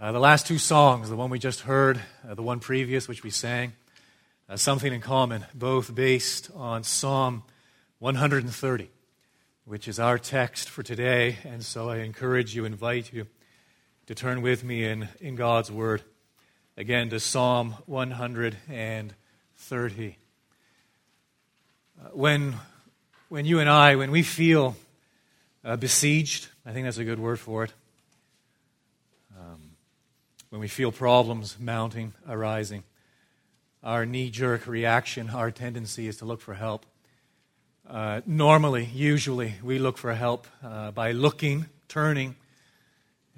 Uh, the last two songs, the one we just heard, uh, the one previous, which we sang, uh, something in common, both based on Psalm 130, which is our text for today. And so I encourage you, invite you to turn with me in, in God's Word again to Psalm 130. Uh, when, when you and I, when we feel uh, besieged, I think that's a good word for it when we feel problems mounting, arising, our knee jerk reaction, our tendency is to look for help. Uh, normally, usually, we look for help uh, by looking, turning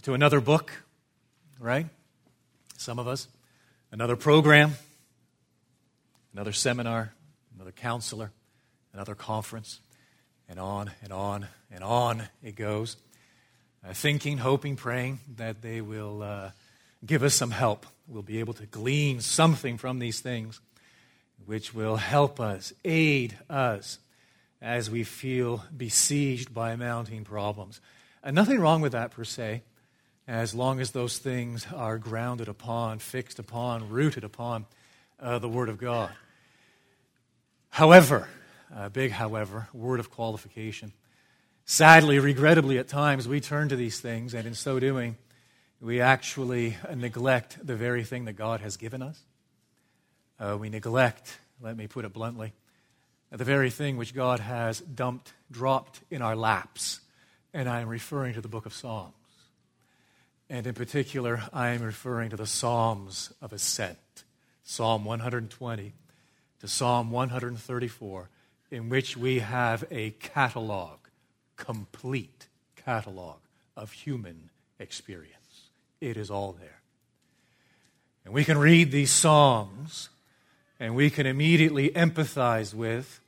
to another book, right? Some of us. Another program, another seminar, another counselor, another conference, and on and on and on it goes. Uh, thinking, hoping, praying that they will uh, give us some help. We'll be able to glean something from these things which will help us, aid us as we feel besieged by mounting problems. And nothing wrong with that per se, as long as those things are grounded upon, fixed upon, rooted upon uh, the Word of God. However, a big however, word of qualification. Sadly, regrettably, at times we turn to these things, and in so doing, we actually neglect the very thing that God has given us. Uh, we neglect, let me put it bluntly, the very thing which God has dumped, dropped in our laps. And I am referring to the book of Psalms. And in particular, I am referring to the Psalms of Ascent, Psalm 120 to Psalm 134, in which we have a catalog, complete catalog of human experience. It is all there. And we can read these Psalms and we can immediately empathize with,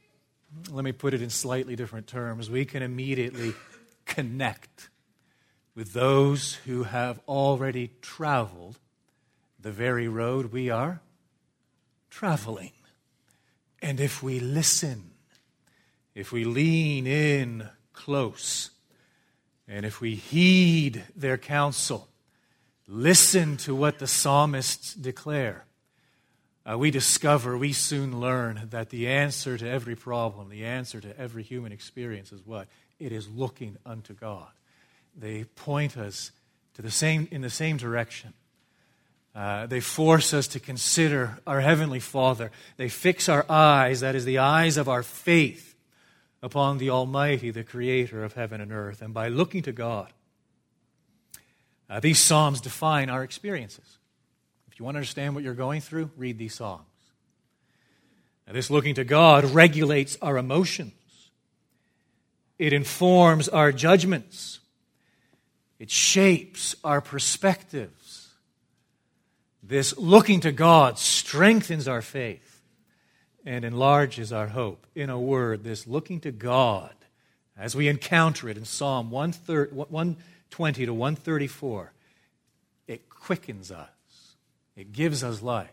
let me put it in slightly different terms, we can immediately connect with those who have already traveled the very road we are traveling. And if we listen, if we lean in close, and if we heed their counsel, listen to what the psalmists declare, uh, we discover, we soon learn that the answer to every problem, the answer to every human experience is what? It is looking unto God. They point us to the same, in the same direction. Uh, they force us to consider our Heavenly Father. They fix our eyes, that is, the eyes of our faith, upon the Almighty, the Creator of heaven and earth. And by looking to God, uh, these Psalms define our experiences. If you want to understand what you're going through, read these Psalms. Now, this looking to God regulates our emotions, it informs our judgments, it shapes our perspectives. This looking to God strengthens our faith and enlarges our hope. In a word, this looking to God, as we encounter it in Psalm 130, 120 to 134, it quickens us, it gives us life.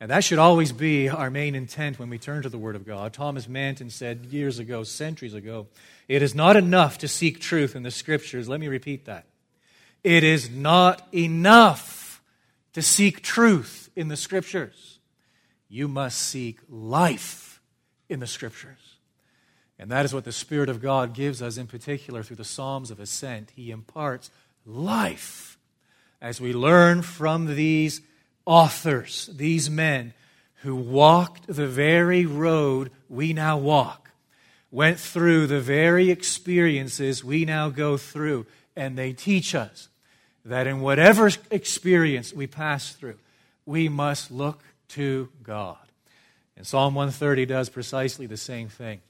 And that should always be our main intent when we turn to the Word of God. Thomas Manton said years ago, centuries ago, it is not enough to seek truth in the Scriptures. Let me repeat that. It is not enough to seek truth in the Scriptures. You must seek life in the Scriptures. And that is what the Spirit of God gives us, in particular through the Psalms of Ascent. He imparts life as we learn from these authors, these men who walked the very road we now walk, went through the very experiences we now go through, and they teach us that in whatever experience we pass through, we must look to God. And Psalm 130 does precisely the same thing.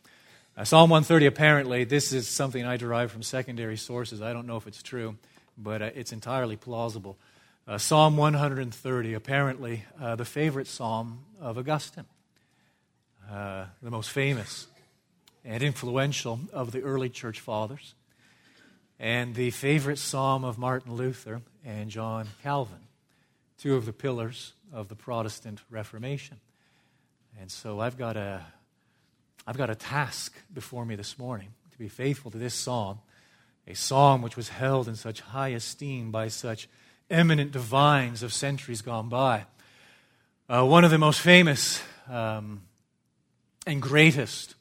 Uh, Psalm 130, apparently, this is something I derived from secondary sources. I don't know if it's true, but uh, it's entirely plausible. Uh, psalm 130, apparently, uh, the favorite psalm of Augustine, uh, the most famous and influential of the early church fathers, and the favorite psalm of Martin Luther and John Calvin, two of the pillars of the Protestant Reformation. And so I've got a I've got a task before me this morning to be faithful to this psalm, a psalm which was held in such high esteem by such eminent divines of centuries gone by. Uh, one of the most famous um, and greatest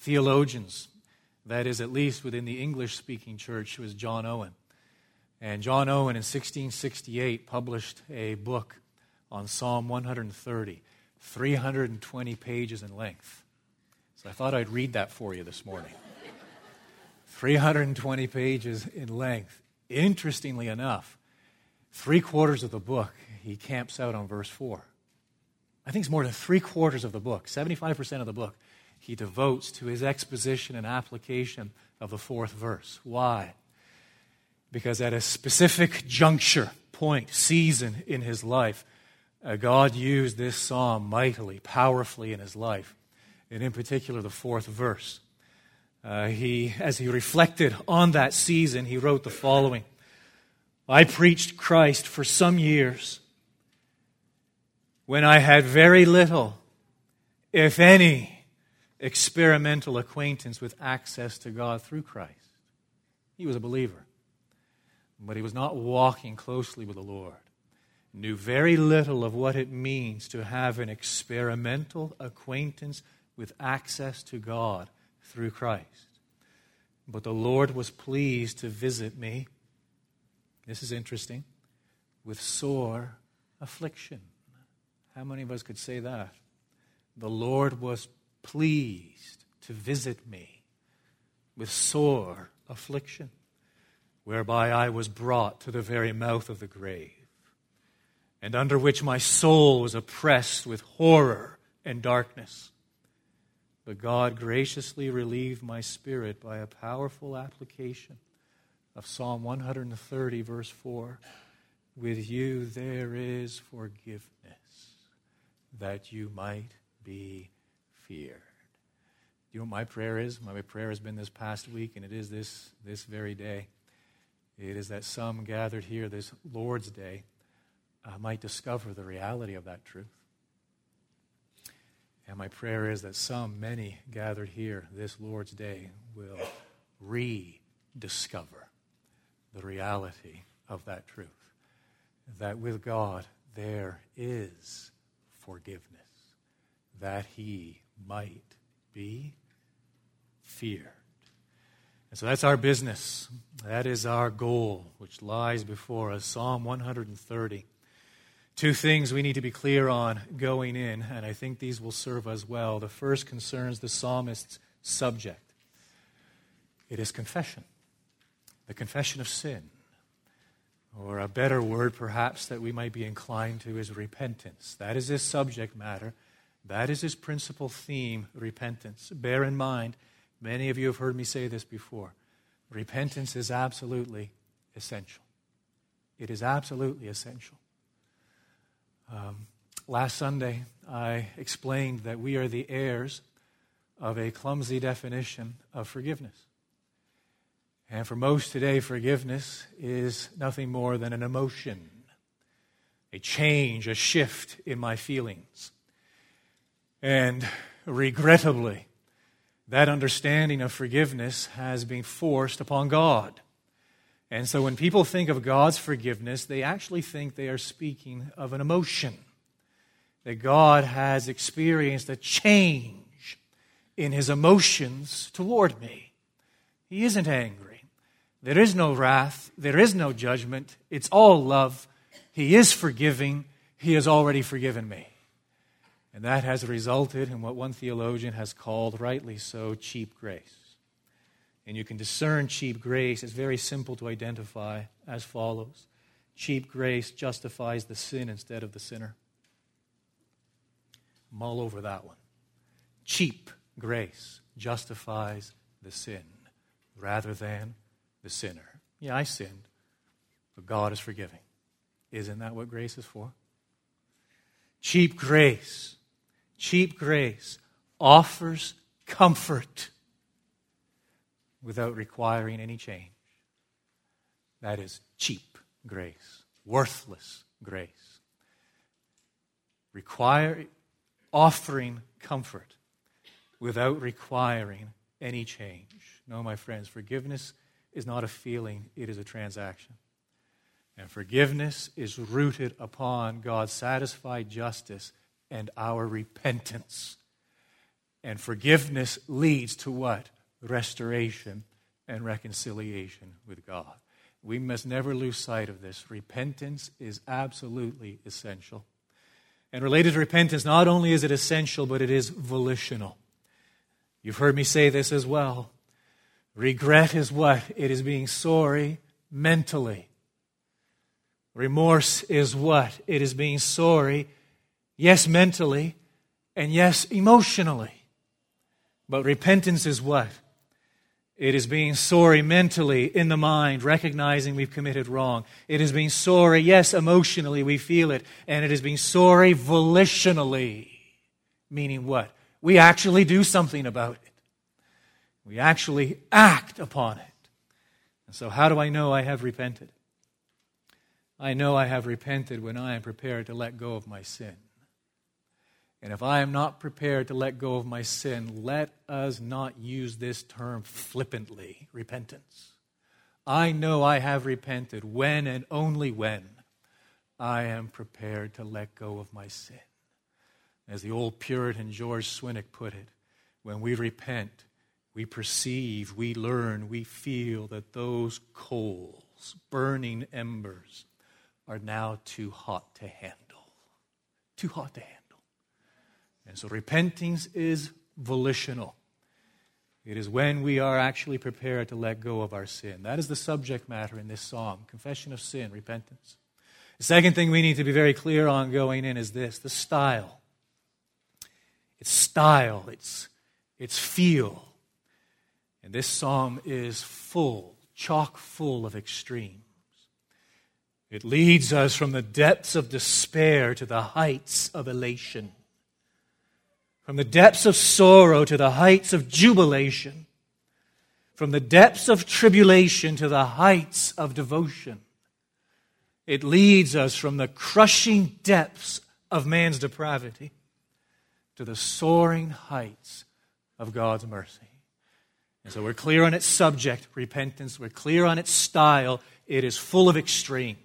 theologians, that is, at least within the English speaking church, was John Owen. And John Owen in 1668 published a book on Psalm 130, 320 pages in length. So I thought I'd read that for you this morning. 320 pages in length. Interestingly enough, three quarters of the book he camps out on verse 4. I think it's more than three quarters of the book, 75% of the book, he devotes to his exposition and application of the fourth verse. Why? Because at a specific juncture, point, season in his life, uh, God used this psalm mightily, powerfully in his life, and in particular the fourth verse. Uh, he, as he reflected on that season, he wrote the following I preached Christ for some years when I had very little, if any, experimental acquaintance with access to God through Christ. He was a believer, but he was not walking closely with the Lord. Knew very little of what it means to have an experimental acquaintance with access to God through Christ. But the Lord was pleased to visit me. This is interesting. With sore affliction. How many of us could say that? The Lord was pleased to visit me with sore affliction, whereby I was brought to the very mouth of the grave, and under which my soul was oppressed with horror and darkness. But God graciously relieved my spirit by a powerful application of Psalm 130, verse 4. With you there is forgiveness, that you might be feared. You know what my prayer is? My prayer has been this past week, and it is this, this very day. It is that some gathered here this Lord's Day uh, might discover the reality of that truth. And my prayer is that some, many gathered here this Lord's Day will rediscover the reality of that truth. That with God there is forgiveness, that He might be feared. And so that's our business. That is our goal, which lies before us. Psalm 130. Two things we need to be clear on going in, and I think these will serve us well. The first concerns the psalmist's subject it is confession, the confession of sin. Or a better word, perhaps, that we might be inclined to is repentance. That is his subject matter. That is his principal theme, repentance. Bear in mind, many of you have heard me say this before. Repentance is absolutely essential. It is absolutely essential. Um, last Sunday, I explained that we are the heirs of a clumsy definition of forgiveness. And for most today, forgiveness is nothing more than an emotion, a change, a shift in my feelings. And regrettably, that understanding of forgiveness has been forced upon God. And so when people think of God's forgiveness, they actually think they are speaking of an emotion. That God has experienced a change in his emotions toward me. He isn't angry. There is no wrath. There is no judgment. It's all love. He is forgiving. He has already forgiven me. And that has resulted in what one theologian has called, rightly so, cheap grace. And you can discern cheap grace. It's very simple to identify as follows Cheap grace justifies the sin instead of the sinner. Mull over that one. Cheap grace justifies the sin rather than the sinner. Yeah, I sinned, but God is forgiving. Isn't that what grace is for? Cheap grace, cheap grace offers comfort without requiring any change. That is cheap grace, worthless grace. Require, offering comfort without requiring any change. No, my friends, forgiveness is not a feeling, it is a transaction. And forgiveness is rooted upon God's satisfied justice and our repentance. And forgiveness leads to what? Restoration and reconciliation with God. We must never lose sight of this. Repentance is absolutely essential. And related to repentance, not only is it essential, but it is volitional. You've heard me say this as well. Regret is what? It is being sorry mentally. Remorse is what? It is being sorry, yes, mentally, and yes, emotionally. But repentance is what? It is being sorry mentally in the mind, recognizing we've committed wrong. It is being sorry, yes, emotionally, we feel it. And it is being sorry volitionally. Meaning what? We actually do something about it. We actually act upon it. And so, how do I know I have repented? I know I have repented when I am prepared to let go of my sin. And if I am not prepared to let go of my sin, let us not use this term flippantly repentance. I know I have repented when and only when I am prepared to let go of my sin. As the old Puritan George Swinnock put it, when we repent, we perceive, we learn, we feel that those coals, burning embers, are now too hot to handle. Too hot to handle. And so repentance is volitional. It is when we are actually prepared to let go of our sin. That is the subject matter in this psalm confession of sin, repentance. The second thing we need to be very clear on going in is this the style. It's style, it's, it's feel. And this psalm is full, chock full of extremes. It leads us from the depths of despair to the heights of elation from the depths of sorrow to the heights of jubilation, from the depths of tribulation to the heights of devotion. It leads us from the crushing depths of man's depravity to the soaring heights of God's mercy. And so we're clear on its subject, repentance. We're clear on its style. It is full of extremes.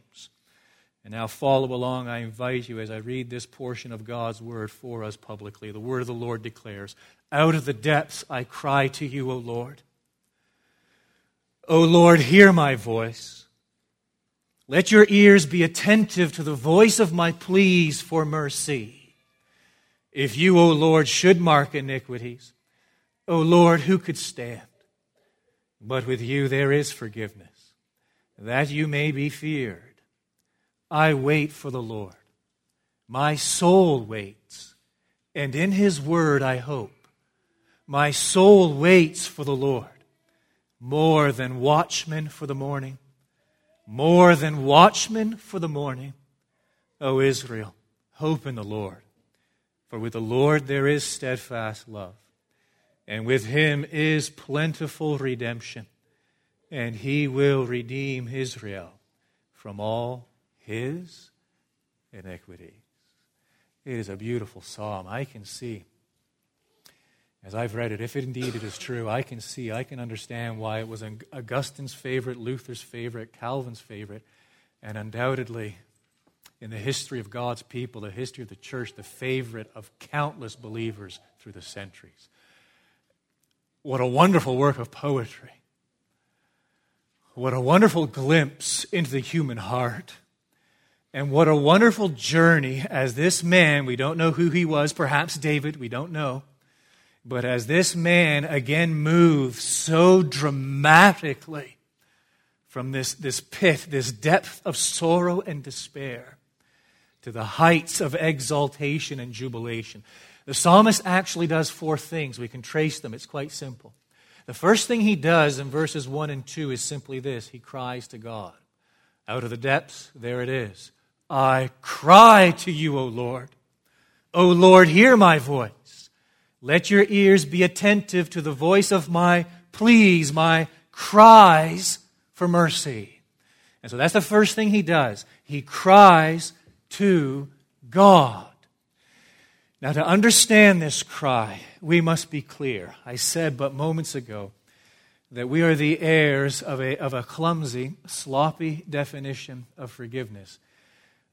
And now follow along. I invite you as I read this portion of God's word for us publicly. The word of the Lord declares Out of the depths I cry to you, O Lord. O Lord, hear my voice. Let your ears be attentive to the voice of my pleas for mercy. If you, O Lord, should mark iniquities, O Lord, who could stand? But with you there is forgiveness, that you may be feared. I wait for the Lord. My soul waits, and in his word I hope. My soul waits for the Lord more than watchmen for the morning, more than watchmen for the morning. O Israel, hope in the Lord. For with the Lord there is steadfast love, and with him is plentiful redemption, and he will redeem Israel from all his iniquities. It is a beautiful psalm. I can see, as I've read it, if indeed it is true, I can see, I can understand why it was Augustine's favorite, Luther's favorite, Calvin's favorite, and undoubtedly, in the history of God's people, the history of the church, the favorite of countless believers through the centuries. What a wonderful work of poetry. What a wonderful glimpse into the human heart. And what a wonderful journey as this man, we don't know who he was, perhaps David, we don't know. But as this man again moves so dramatically from this, this pit, this depth of sorrow and despair, to the heights of exaltation and jubilation. The psalmist actually does four things. We can trace them, it's quite simple. The first thing he does in verses 1 and 2 is simply this he cries to God. Out of the depths, there it is. I cry to you, O Lord. O Lord, hear my voice. Let your ears be attentive to the voice of my pleas, my cries for mercy. And so that's the first thing he does. He cries to God. Now, to understand this cry, we must be clear. I said but moments ago that we are the heirs of a, of a clumsy, sloppy definition of forgiveness.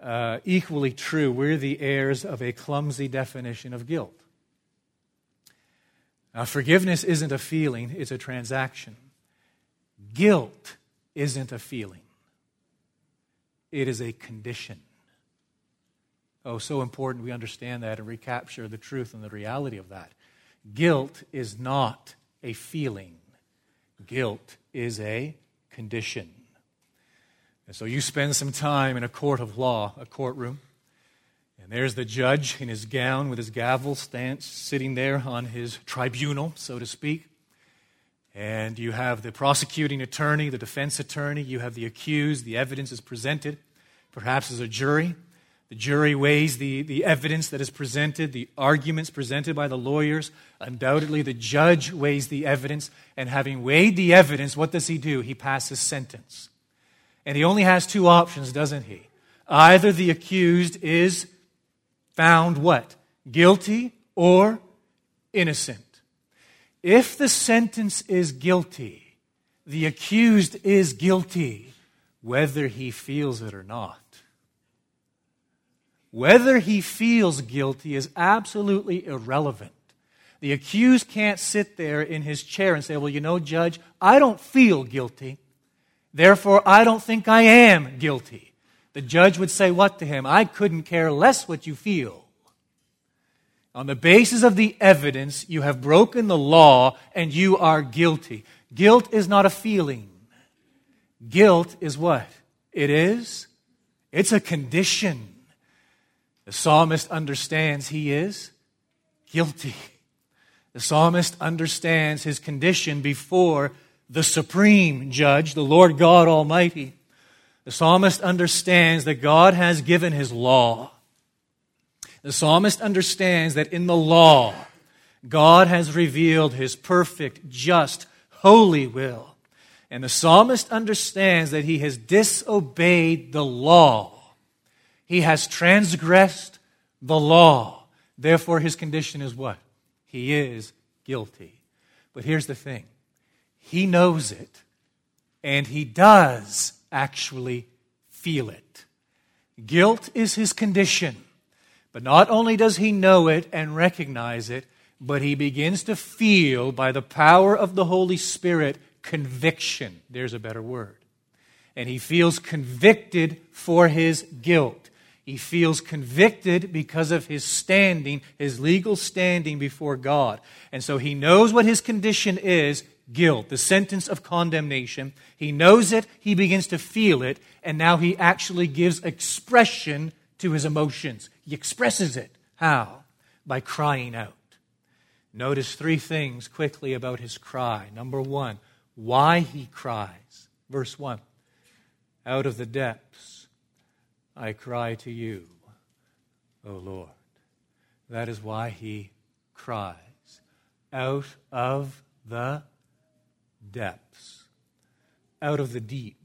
Uh, equally true, we're the heirs of a clumsy definition of guilt. Now, forgiveness isn't a feeling, it's a transaction. Guilt isn't a feeling, it is a condition. Oh, so important we understand that and recapture the truth and the reality of that. Guilt is not a feeling, guilt is a condition. And so you spend some time in a court of law, a courtroom, and there's the judge in his gown with his gavel stand, sitting there on his tribunal, so to speak. And you have the prosecuting attorney, the defense attorney, you have the accused, the evidence is presented, perhaps as a jury. The jury weighs the, the evidence that is presented, the arguments presented by the lawyers. Undoubtedly, the judge weighs the evidence. And having weighed the evidence, what does he do? He passes sentence. And he only has two options, doesn't he? Either the accused is found what? Guilty or innocent. If the sentence is guilty, the accused is guilty, whether he feels it or not. Whether he feels guilty is absolutely irrelevant. The accused can't sit there in his chair and say, Well, you know, Judge, I don't feel guilty. Therefore, I don't think I am guilty. The judge would say, What to him? I couldn't care less what you feel. On the basis of the evidence, you have broken the law and you are guilty. Guilt is not a feeling. Guilt is what? It is? It's a condition. The psalmist understands he is guilty. The psalmist understands his condition before the supreme judge, the Lord God Almighty. The psalmist understands that God has given his law. The psalmist understands that in the law, God has revealed his perfect, just, holy will. And the psalmist understands that he has disobeyed the law he has transgressed the law. Therefore, his condition is what? He is guilty. But here's the thing he knows it, and he does actually feel it. Guilt is his condition. But not only does he know it and recognize it, but he begins to feel by the power of the Holy Spirit conviction. There's a better word. And he feels convicted for his guilt. He feels convicted because of his standing, his legal standing before God. And so he knows what his condition is guilt, the sentence of condemnation. He knows it, he begins to feel it, and now he actually gives expression to his emotions. He expresses it. How? By crying out. Notice three things quickly about his cry. Number one, why he cries. Verse 1 Out of the depths I cry to you, O Lord. That is why he cries out of the depths, out of the deep.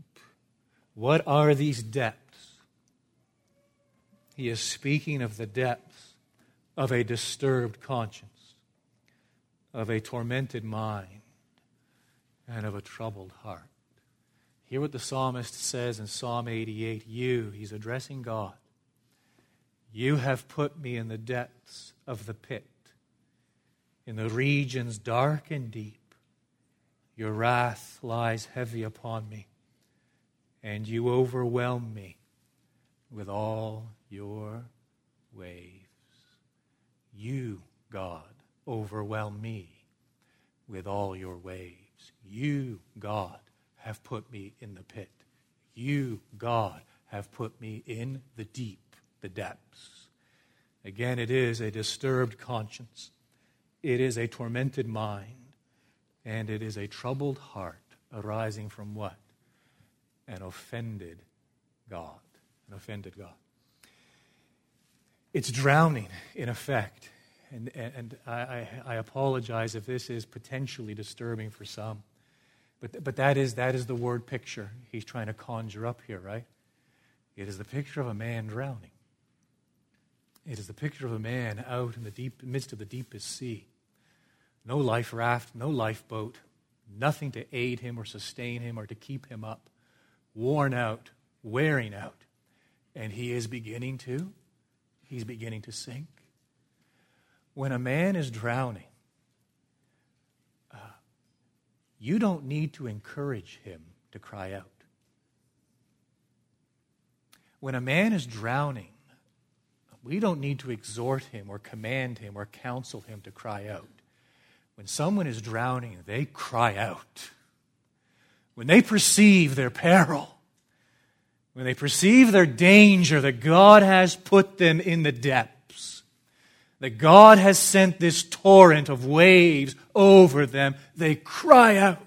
What are these depths? He is speaking of the depths of a disturbed conscience, of a tormented mind, and of a troubled heart. Hear what the psalmist says in Psalm 88 You, he's addressing God, you have put me in the depths of the pit, in the regions dark and deep. Your wrath lies heavy upon me, and you overwhelm me with all your waves. You, God, overwhelm me with all your waves. You, God, have put me in the pit. You, God, have put me in the deep, the depths. Again, it is a disturbed conscience, it is a tormented mind, and it is a troubled heart arising from what? An offended God. An offended God. It's drowning, in effect. And, and I, I, apologize if this is potentially disturbing for some. But, but that, is, that is the word picture he's trying to conjure up here, right? It is the picture of a man drowning. It is the picture of a man out in the deep midst of the deepest sea. No life raft, no lifeboat, nothing to aid him or sustain him or to keep him up, worn out, wearing out. And he is beginning to, he's beginning to sink. When a man is drowning, uh, you don't need to encourage him to cry out. When a man is drowning, we don't need to exhort him or command him or counsel him to cry out. When someone is drowning, they cry out. When they perceive their peril, when they perceive their danger that God has put them in the depths, that God has sent this torrent of waves over them, they cry out.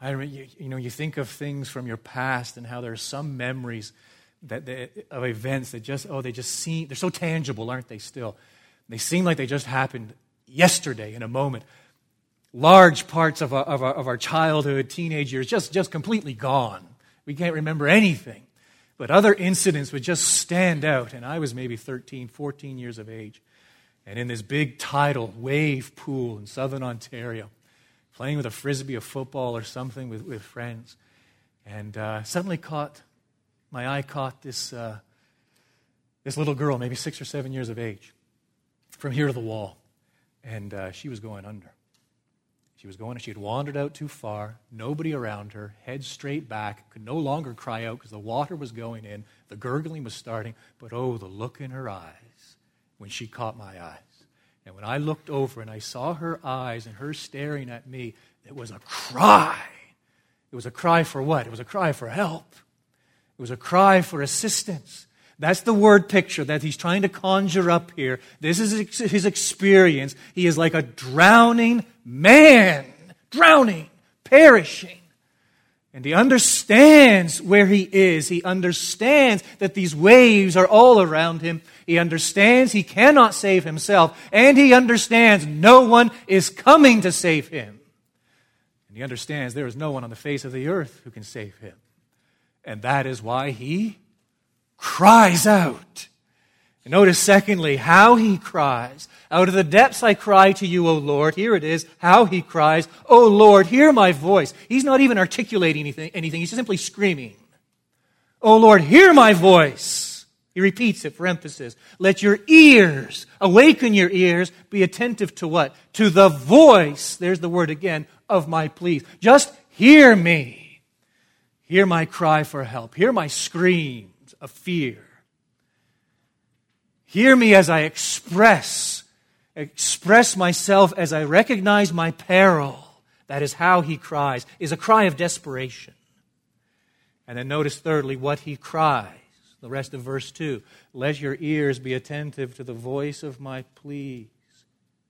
I, you, you know, you think of things from your past and how there are some memories that they, of events that just, oh, they just seem, they're so tangible, aren't they still? They seem like they just happened yesterday in a moment. Large parts of our, of our, of our childhood, teenage years, just, just completely gone. We can't remember anything. But other incidents would just stand out. And I was maybe 13, 14 years of age. And in this big tidal wave pool in southern Ontario, playing with a frisbee of football or something with, with friends. And uh, suddenly caught my eye caught this, uh, this little girl, maybe six or seven years of age, from here to the wall. And uh, she was going under. She was going, she had wandered out too far, nobody around her, head straight back, could no longer cry out because the water was going in, the gurgling was starting, but oh, the look in her eyes when she caught my eyes. And when I looked over and I saw her eyes and her staring at me, it was a cry. It was a cry for what? It was a cry for help. It was a cry for assistance. That's the word picture that he's trying to conjure up here. This is his experience. He is like a drowning man, drowning, perishing. And he understands where he is. He understands that these waves are all around him. He understands he cannot save himself. And he understands no one is coming to save him. And he understands there is no one on the face of the earth who can save him. And that is why he cries out. Notice, secondly, how he cries. Out of the depths I cry to you, O Lord. Here it is, how he cries, O Lord, hear my voice. He's not even articulating anything, anything. he's simply screaming. O Lord, hear my voice. He repeats it for emphasis. Let your ears, awaken your ears, be attentive to what? To the voice, there's the word again, of my pleas. Just hear me. Hear my cry for help. Hear my screams of fear. Hear me as I express, express myself as I recognize my peril. That is how he cries, is a cry of desperation. And then notice thirdly what he cries. The rest of verse 2. Let your ears be attentive to the voice of my pleas.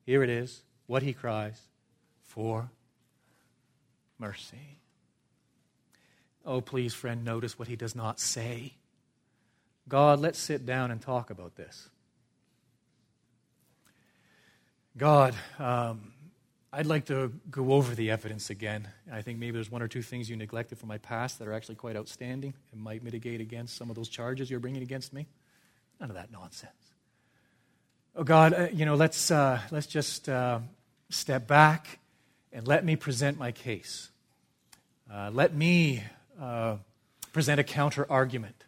Here it is, what he cries for mercy. Oh, please, friend, notice what he does not say. God, let's sit down and talk about this. God, um, I'd like to go over the evidence again. I think maybe there's one or two things you neglected from my past that are actually quite outstanding and might mitigate against some of those charges you're bringing against me. None of that nonsense. Oh God, uh, you know, let's uh, let's just uh, step back and let me present my case. Uh, let me uh, present a counter argument.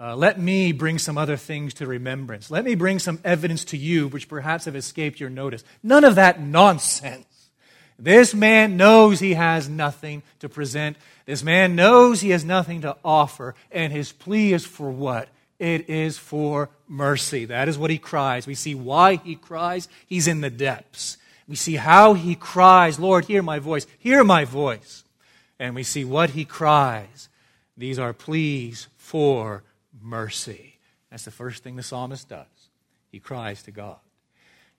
Uh, let me bring some other things to remembrance. Let me bring some evidence to you which perhaps have escaped your notice. None of that nonsense. This man knows he has nothing to present. This man knows he has nothing to offer. And his plea is for what? It is for mercy. That is what he cries. We see why he cries. He's in the depths. We see how he cries, Lord, hear my voice. Hear my voice and we see what he cries. These are pleas for mercy. That's the first thing the psalmist does. He cries to God.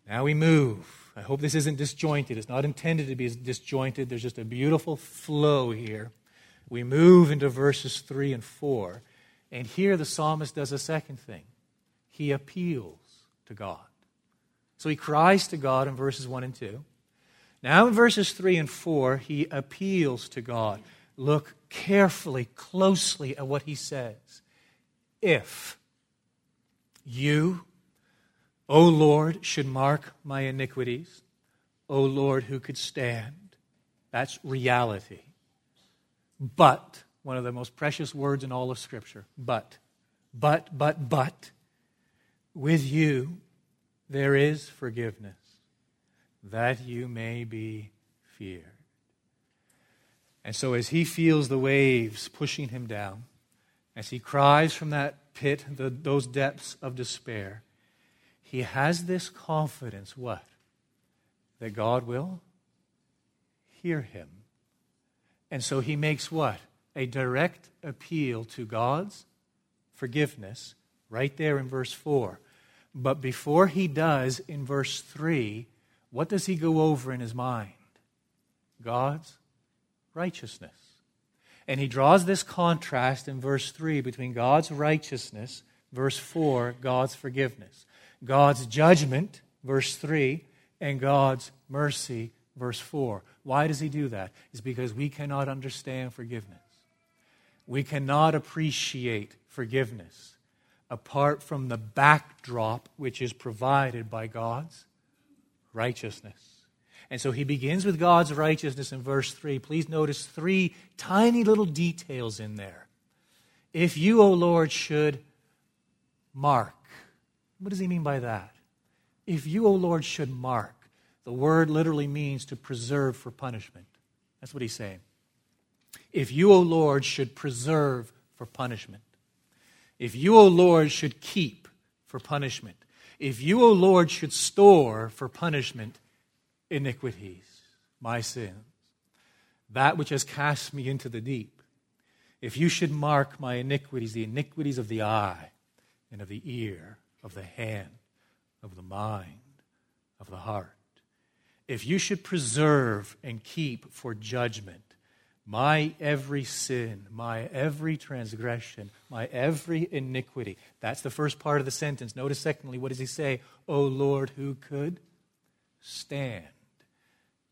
Now we move. I hope this isn't disjointed. It's not intended to be disjointed. There's just a beautiful flow here. We move into verses 3 and 4. And here the psalmist does a second thing he appeals to God. So he cries to God in verses 1 and 2. Now, in verses 3 and 4, he appeals to God. Look carefully, closely at what he says. If you, O Lord, should mark my iniquities, O Lord, who could stand? That's reality. But, one of the most precious words in all of Scripture, but, but, but, but, with you there is forgiveness, that you may be feared. And so, as he feels the waves pushing him down, as he cries from that pit, the, those depths of despair, he has this confidence what? That God will hear him. And so he makes what? A direct appeal to God's forgiveness right there in verse 4. But before he does in verse 3, what does he go over in his mind? God's righteousness. And he draws this contrast in verse 3 between God's righteousness, verse 4, God's forgiveness. God's judgment, verse 3, and God's mercy, verse 4. Why does he do that? It's because we cannot understand forgiveness. We cannot appreciate forgiveness apart from the backdrop which is provided by God's righteousness. And so he begins with God's righteousness in verse 3. Please notice three tiny little details in there. If you, O Lord, should mark. What does he mean by that? If you, O Lord, should mark. The word literally means to preserve for punishment. That's what he's saying. If you, O Lord, should preserve for punishment. If you, O Lord, should keep for punishment. If you, O Lord, should store for punishment iniquities, my sins, that which has cast me into the deep. If you should mark my iniquities, the iniquities of the eye and of the ear, of the hand, of the mind, of the heart. If you should preserve and keep for judgment my every sin, my every transgression, my every iniquity. That's the first part of the sentence. Notice, secondly, what does he say? O Lord, who could stand?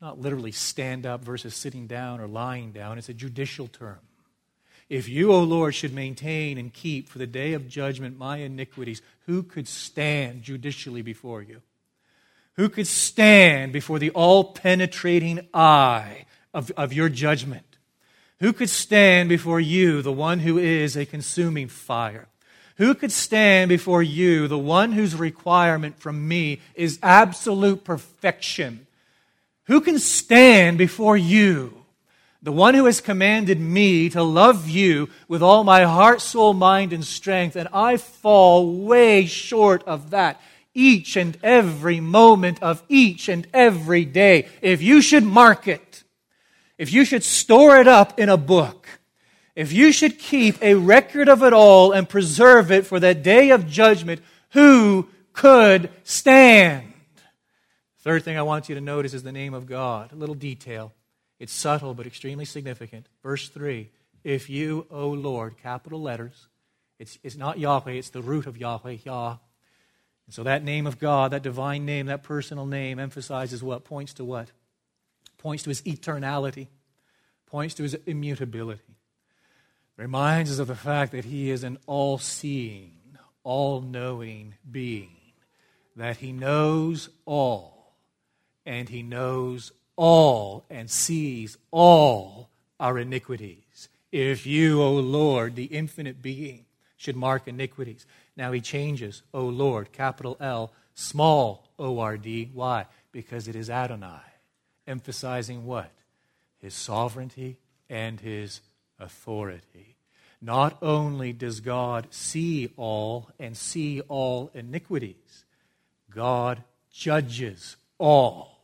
Not literally stand up versus sitting down or lying down, it's a judicial term. If you, O Lord, should maintain and keep for the day of judgment my iniquities, who could stand judicially before you? Who could stand before the all penetrating eye of, of your judgment? Who could stand before you, the one who is a consuming fire? Who could stand before you, the one whose requirement from me is absolute perfection? Who can stand before you, the one who has commanded me to love you with all my heart, soul, mind, and strength, and I fall way short of that each and every moment of each and every day. If you should mark it, if you should store it up in a book, if you should keep a record of it all and preserve it for that day of judgment, who could stand? Third thing I want you to notice is the name of God. A little detail. It's subtle but extremely significant. Verse 3 If you, O Lord, capital letters, it's, it's not Yahweh, it's the root of Yahweh, Yah. And so that name of God, that divine name, that personal name emphasizes what? Points to what? points to his eternality, points to his immutability, reminds us of the fact that he is an all seeing, all knowing being, that he knows all, and he knows all and sees all our iniquities. If you, O Lord, the infinite being, should mark iniquities. Now he changes, O Lord, capital L, small O R D. Why? Because it is Adonai emphasizing what? His sovereignty and his authority. Not only does God see all and see all iniquities, God judges all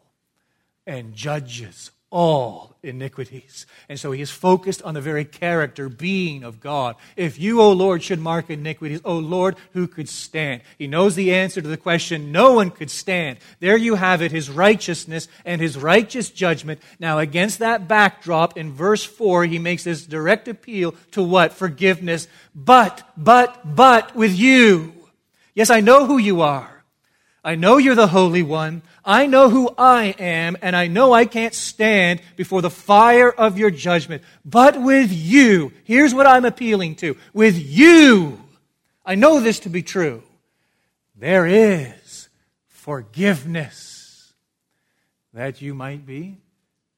and judges all iniquities. And so he is focused on the very character, being of God. If you, O Lord, should mark iniquities, O Lord, who could stand? He knows the answer to the question no one could stand. There you have it, his righteousness and his righteous judgment. Now, against that backdrop, in verse 4, he makes this direct appeal to what? Forgiveness. But, but, but with you. Yes, I know who you are. I know you're the Holy One. I know who I am, and I know I can't stand before the fire of your judgment. But with you, here's what I'm appealing to. With you, I know this to be true. There is forgiveness that you might be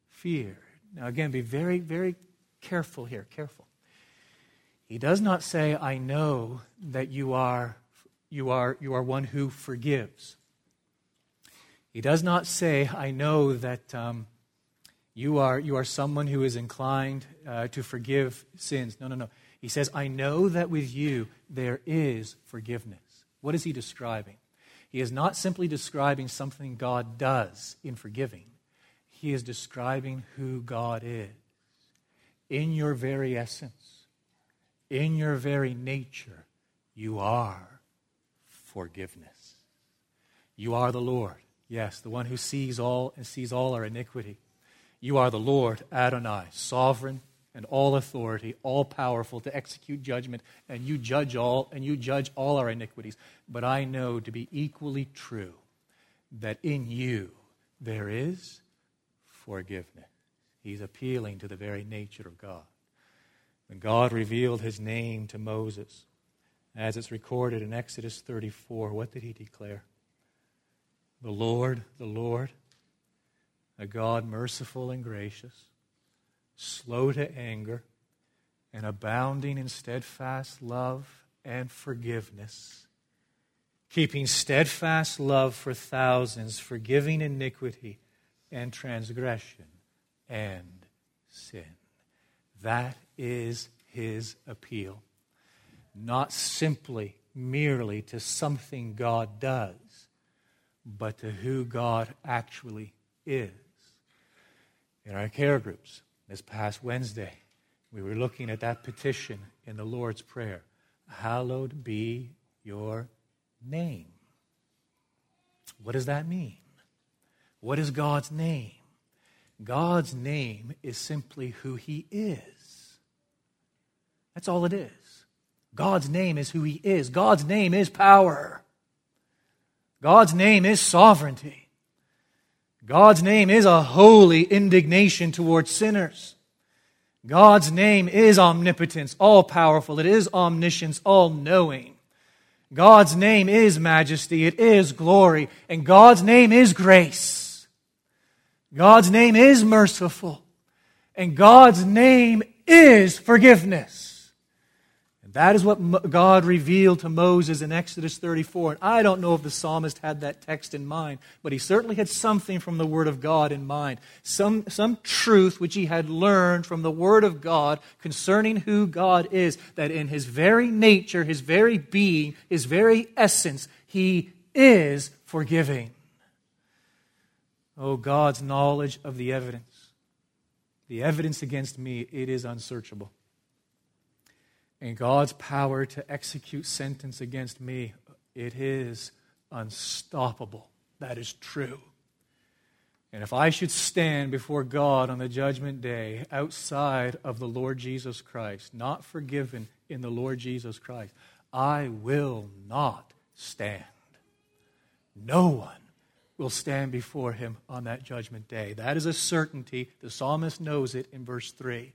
feared. Now, again, be very, very careful here, careful. He does not say, I know that you are, you are, you are one who forgives. He does not say, I know that um, you, are, you are someone who is inclined uh, to forgive sins. No, no, no. He says, I know that with you there is forgiveness. What is he describing? He is not simply describing something God does in forgiving, he is describing who God is. In your very essence, in your very nature, you are forgiveness. You are the Lord. Yes, the one who sees all and sees all our iniquity. You are the Lord, Adonai, sovereign and all authority, all powerful to execute judgment, and you judge all, and you judge all our iniquities. But I know to be equally true that in you there is forgiveness. He's appealing to the very nature of God. When God revealed his name to Moses, as it's recorded in Exodus 34, what did he declare? The Lord, the Lord, a God merciful and gracious, slow to anger, and abounding in steadfast love and forgiveness, keeping steadfast love for thousands, forgiving iniquity and transgression and sin. That is his appeal. Not simply, merely to something God does, but to who God actually is. In our care groups this past Wednesday, we were looking at that petition in the Lord's Prayer Hallowed be your name. What does that mean? What is God's name? God's name is simply who He is. That's all it is. God's name is who He is. God's name is power. God's name is sovereignty. God's name is a holy indignation towards sinners. God's name is omnipotence, all powerful. It is omniscience, all knowing. God's name is majesty. It is glory. And God's name is grace. God's name is merciful. And God's name is forgiveness. That is what God revealed to Moses in Exodus 34. And I don't know if the psalmist had that text in mind, but he certainly had something from the Word of God in mind. Some, some truth which he had learned from the Word of God concerning who God is, that in his very nature, his very being, his very essence, he is forgiving. Oh, God's knowledge of the evidence. The evidence against me, it is unsearchable and God's power to execute sentence against me, it is unstoppable. That is true. And if I should stand before God on the judgment day outside of the Lord Jesus Christ, not forgiven in the Lord Jesus Christ, I will not stand. No one will stand before him on that judgment day. That is a certainty. The psalmist knows it in verse 3.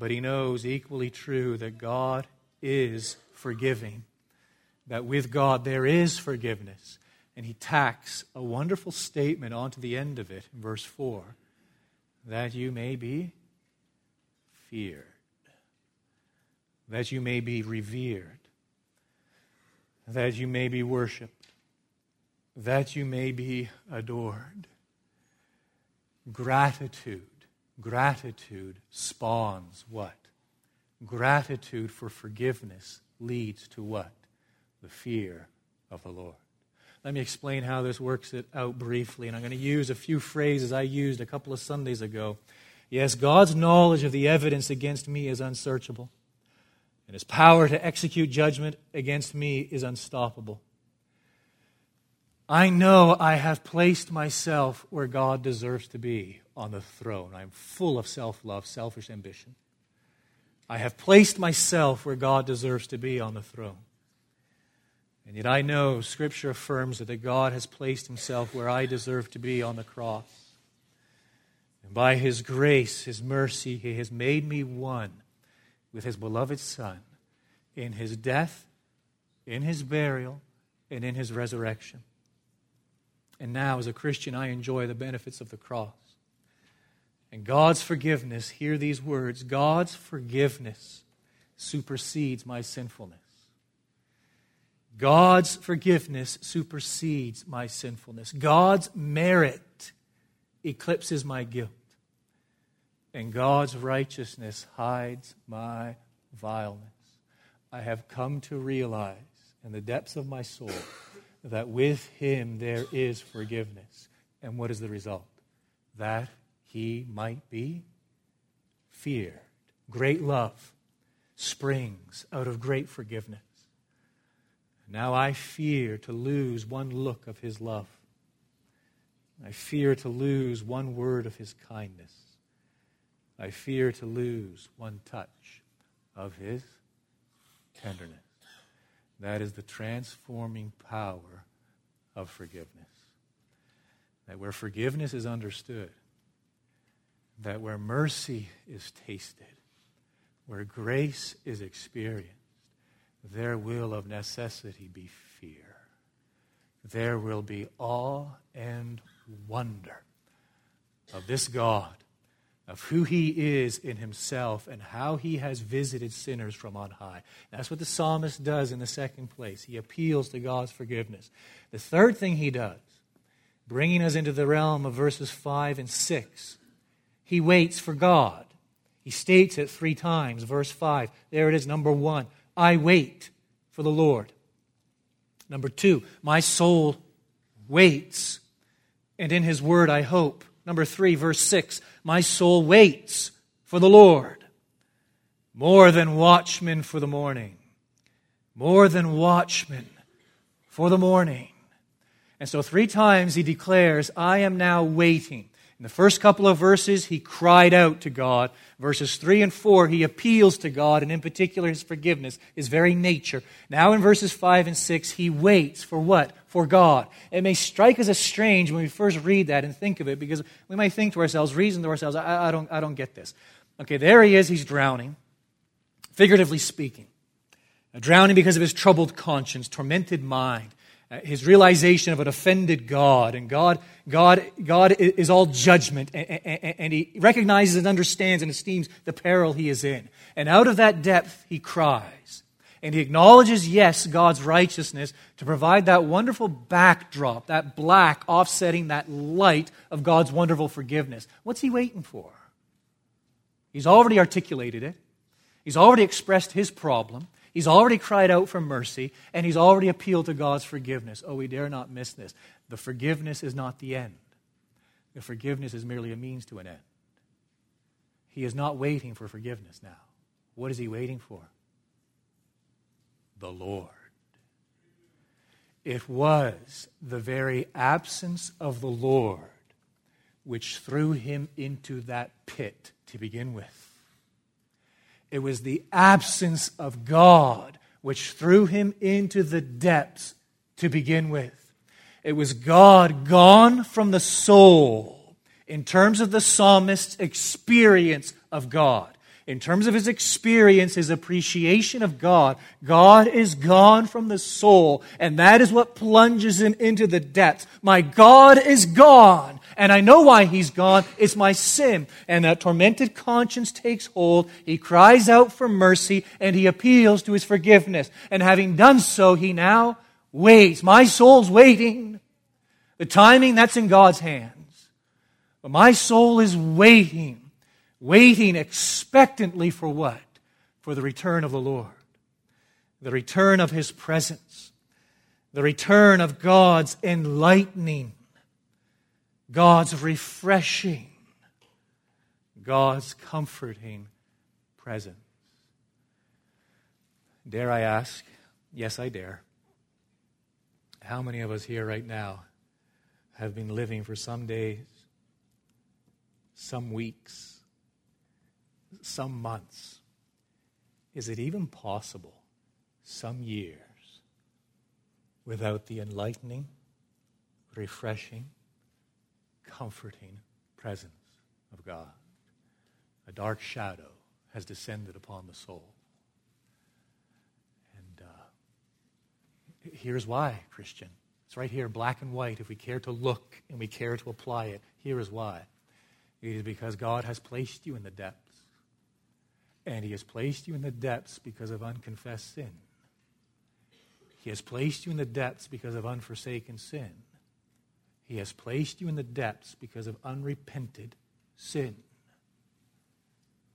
But he knows equally true that God is forgiving, that with God there is forgiveness. And he tacks a wonderful statement onto the end of it in verse 4 that you may be feared, that you may be revered, that you may be worshiped, that you may be adored. Gratitude Gratitude spawns what? Gratitude for forgiveness leads to what? The fear of the Lord. Let me explain how this works it out briefly, and I'm going to use a few phrases I used a couple of Sundays ago. Yes, God's knowledge of the evidence against me is unsearchable, and his power to execute judgment against me is unstoppable. I know I have placed myself where God deserves to be on the throne. I'm full of self love, selfish ambition. I have placed myself where God deserves to be on the throne. And yet I know Scripture affirms that God has placed himself where I deserve to be on the cross. And by his grace, his mercy, he has made me one with his beloved Son in his death, in his burial, and in his resurrection. And now, as a Christian, I enjoy the benefits of the cross. And God's forgiveness, hear these words God's forgiveness supersedes my sinfulness. God's forgiveness supersedes my sinfulness. God's merit eclipses my guilt. And God's righteousness hides my vileness. I have come to realize in the depths of my soul that with Him there is forgiveness. And what is the result? That He might be feared. Great love springs out of great forgiveness. Now I fear to lose one look of his love. I fear to lose one word of his kindness. I fear to lose one touch of his tenderness. That is the transforming power of forgiveness. That where forgiveness is understood, that where mercy is tasted, where grace is experienced, there will of necessity be fear. There will be awe and wonder of this God, of who He is in Himself, and how He has visited sinners from on high. That's what the psalmist does in the second place. He appeals to God's forgiveness. The third thing he does, bringing us into the realm of verses 5 and 6, he waits for God. He states it three times. Verse 5, there it is, number one. I wait for the Lord. Number two, my soul waits, and in his word I hope. Number three, verse 6, my soul waits for the Lord. More than watchmen for the morning. More than watchmen for the morning. And so, three times he declares, I am now waiting. In the first couple of verses, he cried out to God. Verses 3 and 4, he appeals to God, and in particular, his forgiveness, his very nature. Now, in verses 5 and 6, he waits for what? For God. It may strike us as strange when we first read that and think of it, because we might think to ourselves, reason to ourselves, I, I don't, I don't get this. Okay, there he is, he's drowning, figuratively speaking. Drowning because of his troubled conscience, tormented mind. Uh, his realization of an offended God. And God, God, God is all judgment, and, he recognizes and understands and esteems the peril he is in. And out of that depth, he cries. And he acknowledges, yes, God's righteousness to provide that wonderful backdrop, that black offsetting that light of God's wonderful forgiveness. What's he waiting for? He's already articulated it. He's already expressed his problem. He's already cried out for mercy, and he's already appealed to God's forgiveness. Oh, we dare not miss this. The forgiveness is not the end, the forgiveness is merely a means to an end. He is not waiting for forgiveness now. What is he waiting for? The Lord. It was the very absence of the Lord which threw him into that pit to begin with. It was the absence of God which threw him into the depths to begin with. It was God gone from the soul in terms of the psalmist's experience of God. In terms of his experience, his appreciation of God, God is gone from the soul, and that is what plunges him into the depths. My God is gone, and I know why he's gone. It's my sin. And that tormented conscience takes hold. He cries out for mercy and he appeals to his forgiveness. And having done so, he now waits. My soul's waiting. The timing, that's in God's hands. But my soul is waiting, waiting expectantly for what? For the return of the Lord, the return of his presence, the return of God's enlightening God's refreshing, God's comforting presence. Dare I ask? Yes, I dare. How many of us here right now have been living for some days, some weeks, some months? Is it even possible some years without the enlightening, refreshing, comforting presence of God. A dark shadow has descended upon the soul. And uh, here's why, Christian. It's right here, black and white. If we care to look and we care to apply it, here is why. It is because God has placed you in the depths. And He has placed you in the depths because of unconfessed sin. He has placed you in the depths because of unforsaken sin. He has placed you in the depths because of unrepented sin.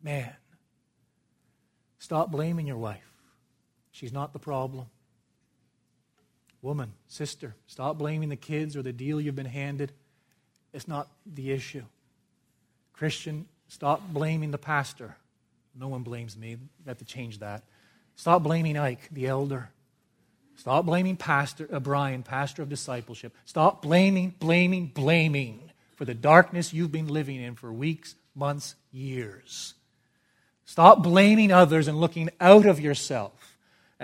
Man, stop blaming your wife. She's not the problem. Woman, sister, stop blaming the kids or the deal you've been handed. It's not the issue. Christian, stop blaming the pastor. No one blames me. Have to change that. Stop blaming Ike, the elder. Stop blaming Pastor uh, Brian, pastor of discipleship. Stop blaming, blaming, blaming for the darkness you've been living in for weeks, months, years. Stop blaming others and looking out of yourself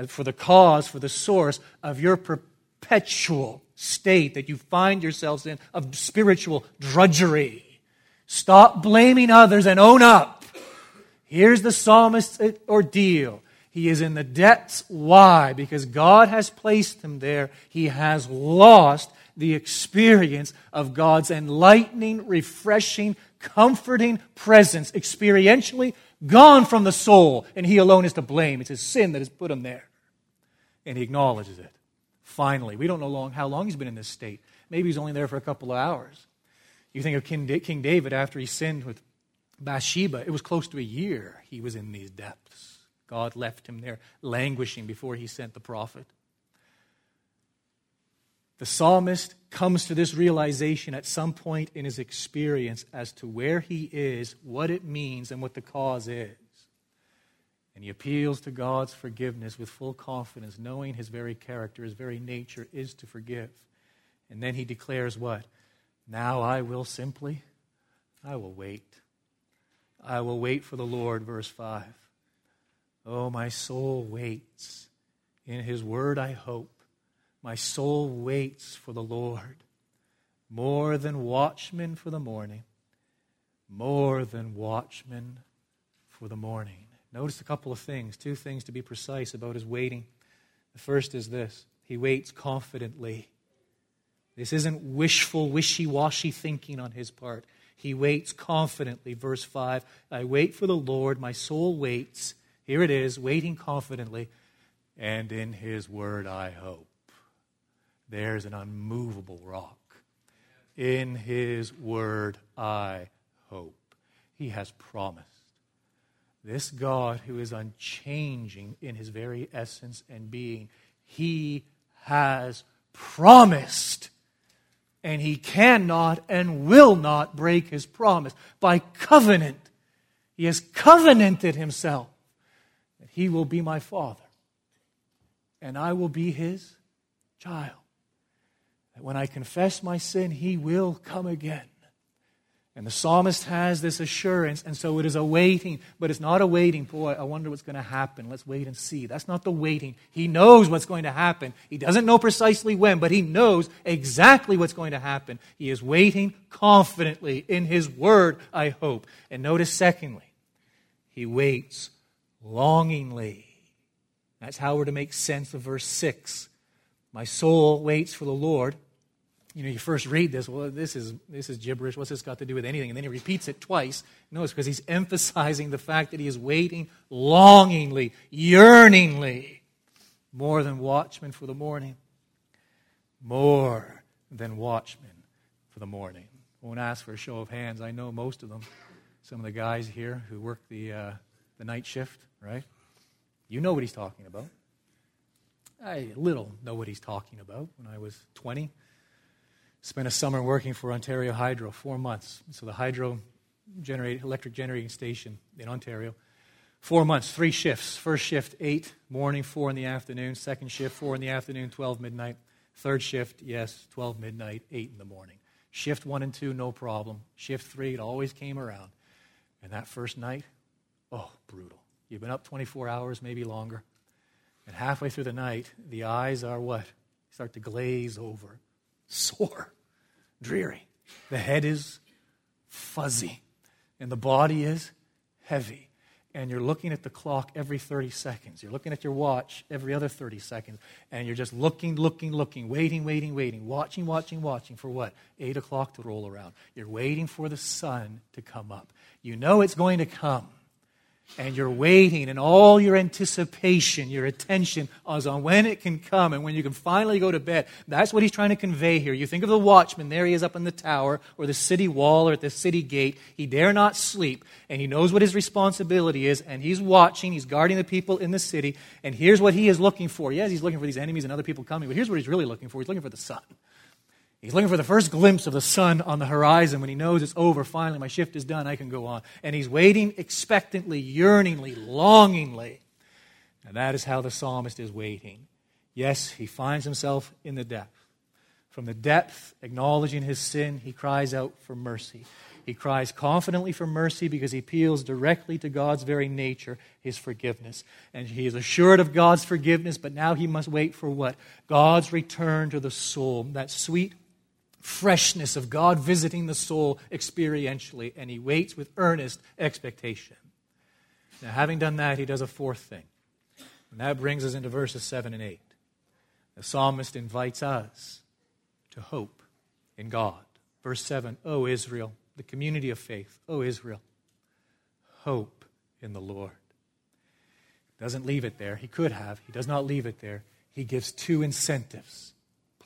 for the cause, for the source of your perpetual state that you find yourselves in of spiritual drudgery. Stop blaming others and own up. Here's the psalmist's ordeal. He is in the depths. Why? Because God has placed him there. He has lost the experience of God's enlightening, refreshing, comforting presence, experientially gone from the soul, and he alone is to blame. It's his sin that has put him there. And he acknowledges it. Finally, we don't know long, how long he's been in this state. Maybe he's only there for a couple of hours. You think of King David after he sinned with Bathsheba, it was close to a year he was in these depths. God left him there languishing before he sent the prophet. The psalmist comes to this realization at some point in his experience as to where he is, what it means, and what the cause is. And he appeals to God's forgiveness with full confidence, knowing his very character, his very nature is to forgive. And then he declares what? Now I will simply, I will wait. I will wait for the Lord, verse 5. Oh, my soul waits. In his word I hope. My soul waits for the Lord. More than watchmen for the morning. More than watchmen for the morning. Notice a couple of things, two things to be precise about his waiting. The first is this he waits confidently. This isn't wishful, wishy washy thinking on his part. He waits confidently. Verse 5 I wait for the Lord, my soul waits. Here it is, waiting confidently, and in his word I hope. There's an unmovable rock. In his word I hope. He has promised. This God who is unchanging in his very essence and being, he has promised. And he cannot and will not break his promise by covenant. He has covenanted himself he will be my father, and I will be his child. That when I confess my sin, he will come again. And the psalmist has this assurance, and so it is a waiting, but it's not a waiting. Boy, I wonder what's going to happen. Let's wait and see. That's not the waiting. He knows what's going to happen. He doesn't know precisely when, but he knows exactly what's going to happen. He is waiting confidently in his word, I hope. And notice, secondly, he waits longingly. That's how we're to make sense of verse 6. My soul waits for the Lord. You know, you first read this, well, this is, this is gibberish. What's this got to do with anything? And then he repeats it twice. No, it's because he's emphasizing the fact that he is waiting longingly, yearningly, more than watchmen for the morning. More than watchmen for the morning. I won't ask for a show of hands. I know most of them. Some of the guys here who work the, uh, the night shift right? You know what he's talking about. I little know what he's talking about. When I was 20, spent a summer working for Ontario Hydro, four months. So the hydro generate, electric generating station in Ontario. Four months, three shifts. First shift, 8 morning, 4 in the afternoon. Second shift, 4 in the afternoon, 12 midnight. Third shift, yes, 12 midnight, 8 in the morning. Shift 1 and 2, no problem. Shift 3, it always came around. And that first night, oh, brutal. You've been up 24 hours, maybe longer. And halfway through the night, the eyes are what? Start to glaze over. Sore. Dreary. The head is fuzzy. And the body is heavy. and you're looking at the clock every 30 seconds. You're looking at your watch every other 30 seconds, and you're just looking, looking, looking, waiting, waiting, waiting, watching, watching, watching for what? 8 o'clock to roll around. You're waiting for the sun to come up. You know it's going to come and you're waiting, and all your anticipation, your attention is on when it can come and when you can finally go to bed. That's what he's trying to convey here. You think of the watchman, there he is up in the tower or the city wall or at the city gate. He dare not sleep, and he knows what his responsibility is, and he's watching, he's guarding the people in the city, and here's what he is looking for. Yes, he's looking for these enemies and other people coming, but here's what he's really looking for he's looking for the sun. He's looking for the first glimpse of the sun on the horizon when he knows it's over. Finally, my shift is done. I can go on. And he's waiting expectantly, yearningly, longingly. And that is how the psalmist is waiting. Yes, he finds himself in the depth. From the depth, acknowledging his sin, he cries out for mercy. He cries confidently for mercy because he appeals directly to God's very nature, his forgiveness. And he is assured of God's forgiveness, but now he must wait for what? God's return to the soul, that sweet freshness of God visiting the soul experientially, and he waits with earnest expectation. Now, having done that, he does a fourth thing. And that brings us into verses 7 and 8. The psalmist invites us to hope in God. Verse 7 O Israel, the community of faith, O Israel, hope in the Lord. Doesn't leave it there. He could have. He does not leave it there. He gives two incentives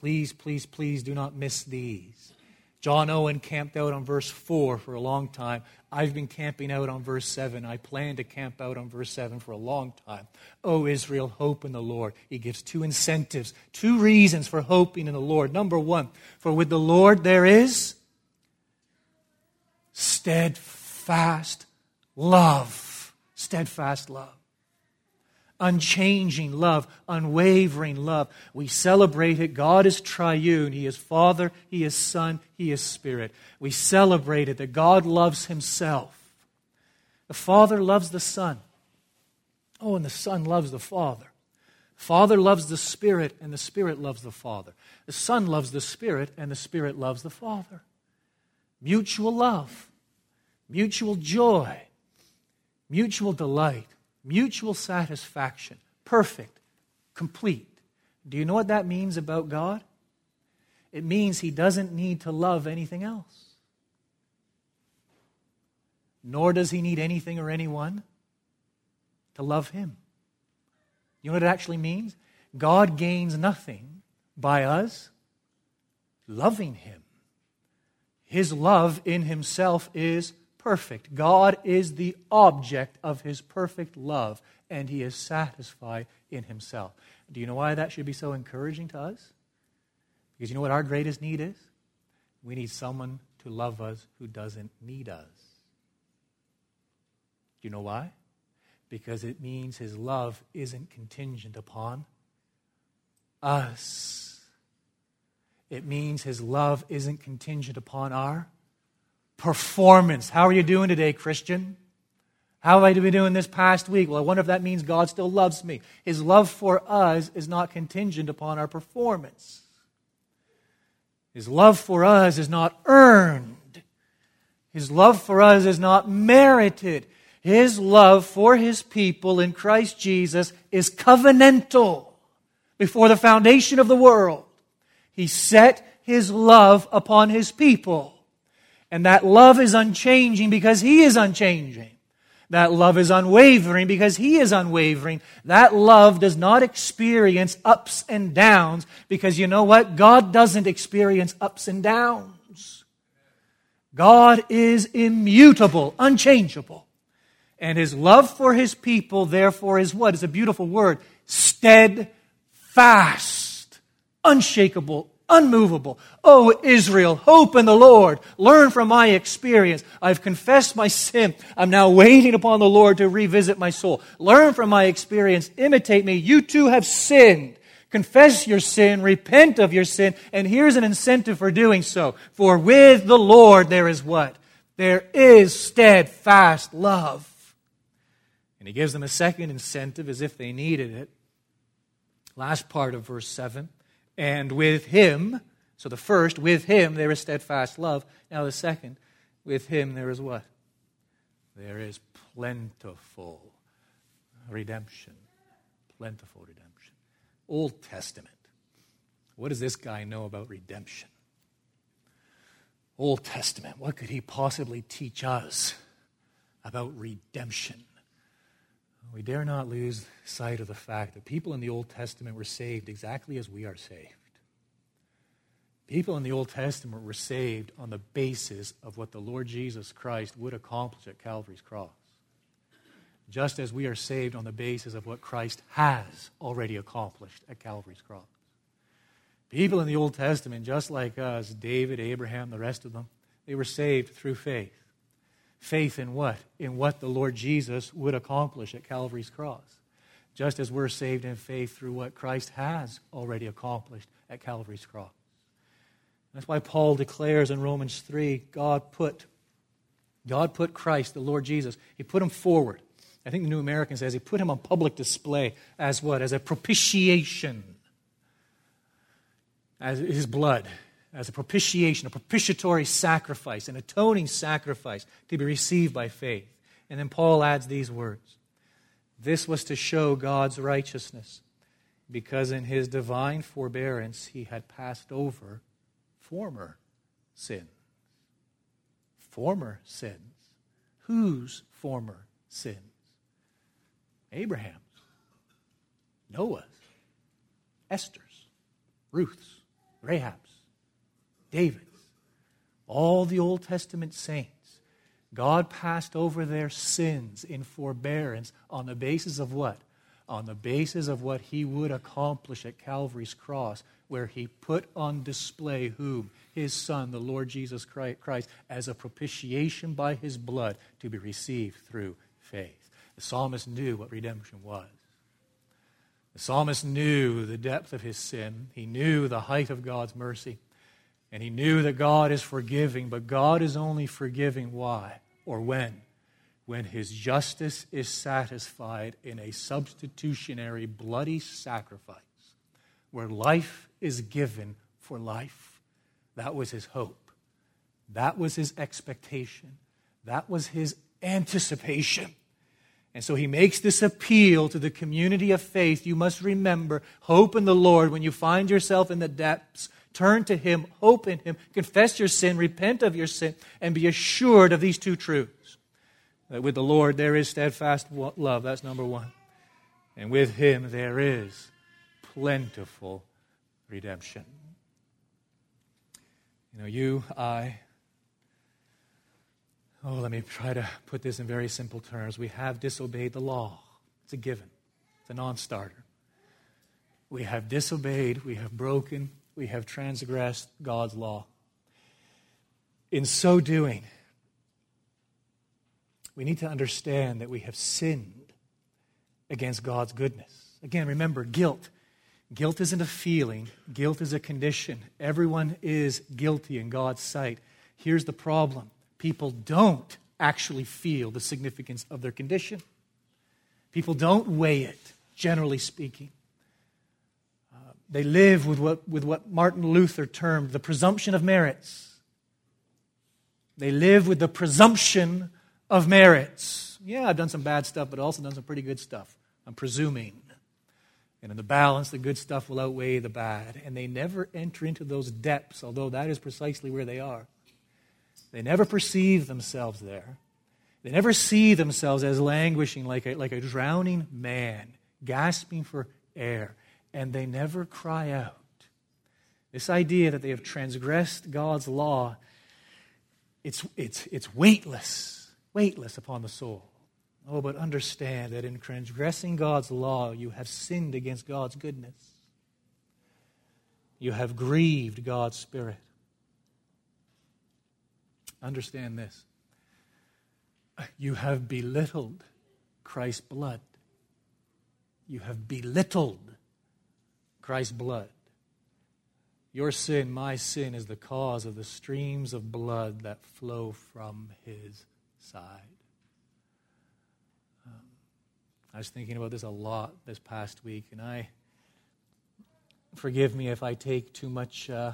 Please, please, please do not miss these. John Owen camped out on verse 4 for a long time. I've been camping out on verse 7. I plan to camp out on verse 7 for a long time. Oh, Israel, hope in the Lord. He gives two incentives, two reasons for hoping in the Lord. Number one, for with the Lord there is steadfast love. Steadfast love unchanging love, unwavering love. We celebrate it. God is triune. He is Father, He is Son, He is Spirit. We celebrate it that God loves Himself. The Father loves the Son. Oh, and the Son loves the Father. Father loves the Spirit, and the Spirit loves the Father. The Son loves the Spirit, and the Spirit loves the Father. Mutual love, mutual joy, mutual delight mutual satisfaction, perfect, complete. Do you know what that means about God? It means he doesn't need to love anything else. Nor does he need anything or anyone to love him. You know what it actually means? God gains nothing by us loving him. His love in himself is perfect. God is the object of his perfect love, and he is satisfied in himself. Do you know why that should be so encouraging to us? Because you know what our greatest need is? We need someone to love us who doesn't need us. Do you know why? Because it means his love isn't contingent upon us. It means his love isn't contingent upon our performance. How are you doing today, Christian? How have I been doing this past week? Well, I wonder if that means God still loves me. His love for us is not contingent upon our performance. His love for us is not earned. His love for us is not merited. His love for his people in Christ Jesus is covenantal. Before the foundation of the world, he set his love upon his people. And that love is unchanging because He is unchanging. That love is unwavering because He is unwavering. That love does not experience ups and downs because you know what? God doesn't experience ups and downs. God is immutable, unchangeable. And His love for His people, therefore, is what? It's a beautiful word. Steadfast, unshakable, unmovable. Oh, Israel, hope in the Lord. Learn from my experience. I've confessed my sin. I'm now waiting upon the Lord to revisit my soul. Learn from my experience. Imitate me. You too have sinned. Confess your sin, repent of your sin, and here's an incentive for doing so. For with the Lord there is what? There is steadfast love. And he gives them a second incentive as if they needed it. Last part of verse 7 and with him, so the first, with him there is steadfast love. Now the second, with him there is what? There is plentiful redemption. Plentiful redemption. Old Testament. What does this guy know about redemption? Old Testament. What could he possibly teach us about redemption? We dare not lose sight of the fact that people in the Old Testament were saved exactly as we are saved. People in the Old Testament were saved on the basis of what the Lord Jesus Christ would accomplish at Calvary's cross. Just as we are saved on the basis of what Christ has already accomplished at Calvary's cross. People in the Old Testament, just like us, David, Abraham, the rest of them, they were saved through faith. Faith in what? In what the Lord Jesus would accomplish at Calvary's cross. Just as we're saved in faith through what Christ has already accomplished at Calvary's cross. That's why Paul declares in Romans 3 God put, God put Christ, the Lord Jesus, He put Him forward. I think the New American says He put Him on public display as what? As a propitiation. As His blood as a propitiation, a propitiatory sacrifice, an atoning sacrifice to be received by faith. And then Paul adds these words This was to show God's righteousness, because in his divine forbearance he had passed over former sins. Former sins. Whose former sins? Abraham's, Noah's, Esther's, Ruth's, Rahab's. David's, all the Old Testament saints, God passed over their sins in forbearance on the basis of what? On the basis of what he would accomplish at Calvary's cross, where he put on display whom? His Son, the Lord Jesus Christ, as a propitiation by his blood to be received through faith. The psalmist knew what redemption was. The psalmist knew the depth of his sin. He knew the height of God's mercy. And he knew that God is forgiving, but God is only forgiving why or when? When his justice is satisfied in a substitutionary, bloody sacrifice where life is given for life. That was his hope. That was his expectation. That was his anticipation. And so he makes this appeal to the community of faith. You must remember, hope in the Lord when you find yourself in the depths Turn to Him, hope in Him, confess your sin, repent of your sin, and be assured of these two truths. That with the Lord there is steadfast love. That's number one. And with Him there is plentiful redemption. You know, you, I, oh, let me try to put this in very simple terms. We have disobeyed the law, it's a given, it's a non starter. We have disobeyed, we have broken, we have transgressed God's law. In so doing, we need to understand that we have sinned against God's goodness. Again, remember guilt. Guilt isn't a feeling, guilt is a condition. Everyone is guilty in God's sight. Here's the problem people don't actually feel the significance of their condition, people don't weigh it, generally speaking. They live with what, with what Martin Luther termed the presumption of merits. They live with the presumption of merits. Yeah, I've done some bad stuff, but also done some pretty good stuff. I'm presuming. And in the balance, the good stuff will outweigh the bad. And they never enter into those depths, although that is precisely where they are. They never perceive themselves there. They never see themselves as languishing like a, like a drowning man, gasping for air and they never cry out. This idea that they have transgressed God's law, it's, it's, it's weightless, weightless upon the soul. Oh, but understand that in transgressing God's law, you have sinned against God's goodness. You have grieved God's Spirit. Understand this. You have belittled Christ's blood. You have belittled Christ's blood. Your sin, my sin, is the cause of the streams of blood that flow from his side. Um, I was thinking about this a lot this past week, and I forgive me if I take too much uh,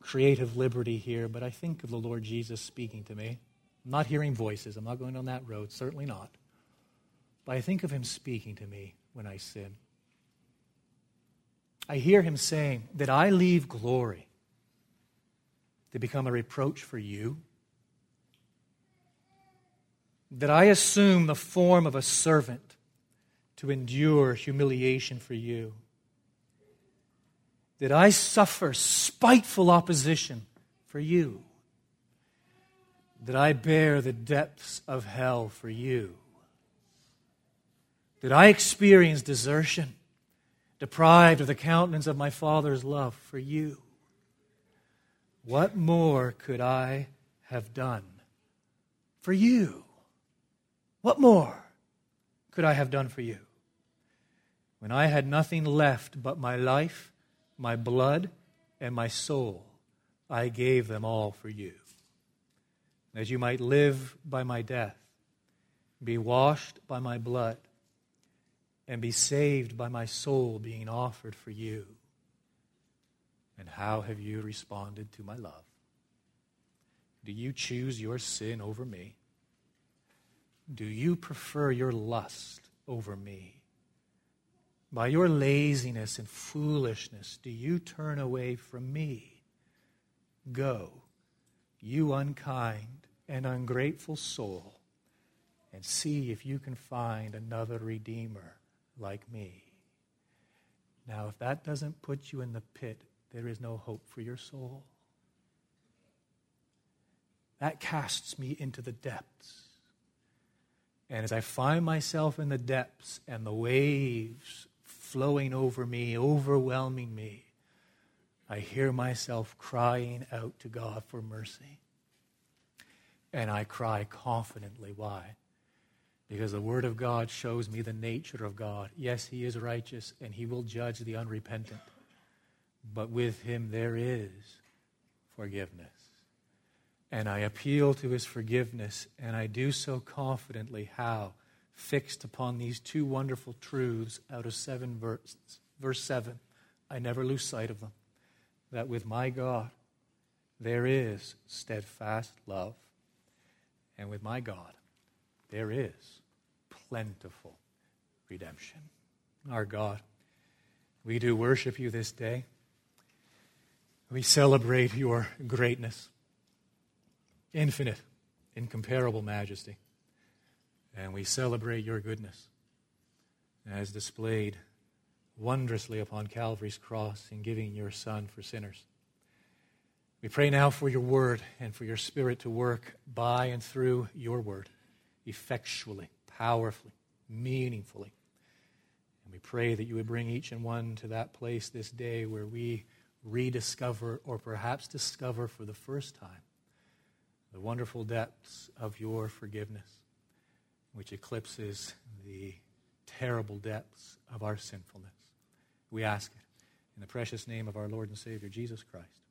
creative liberty here, but I think of the Lord Jesus speaking to me I'm not hearing voices. I'm not going down that road. Certainly not. But I think of him speaking to me when I sin. I hear him saying that I leave glory to become a reproach for you, that I assume the form of a servant to endure humiliation for you, that I suffer spiteful opposition for you, that I bear the depths of hell for you that I experience desertion, deprived of the countenance of my Father's love for you. What more could I have done for you? What more could I have done for you? When I had nothing left but my life, my blood, and my soul, I gave them all for you. That you might live by my death, be washed by my blood, and be saved by my soul being offered for you. And how have you responded to my love? Do you choose your sin over me? Do you prefer your lust over me? By your laziness and foolishness, do you turn away from me? Go, you unkind and ungrateful soul, and see if you can find another Redeemer like me. Now, if that doesn't put you in the pit, there is no hope for your soul. That casts me into the depths. And as I find myself in the depths and the waves flowing over me, overwhelming me, I hear myself crying out to God for mercy. And I cry confidently. Why? Because the Word of God shows me the nature of God. Yes, He is righteous and He will judge the unrepentant, but with Him there is forgiveness. And I appeal to His forgiveness, and I do so confidently. How? Fixed upon these two wonderful truths out of seven verses. Verse 7 I never lose sight of them. That with my God there is steadfast love, and with my God there is plentiful redemption. Our God, we do worship you this day. We celebrate your greatness, infinite, incomparable majesty. And we celebrate your goodness as displayed wondrously upon Calvary's cross in giving your Son for sinners. We pray now for your word and for your spirit to work by and through your word effectually, powerfully, meaningfully. And we pray that you would bring each and one to that place this day where we rediscover or perhaps discover for the first time the wonderful depths of your forgiveness, which eclipses the terrible depths of our sinfulness. We ask it in the precious name of our Lord and Savior, Jesus Christ.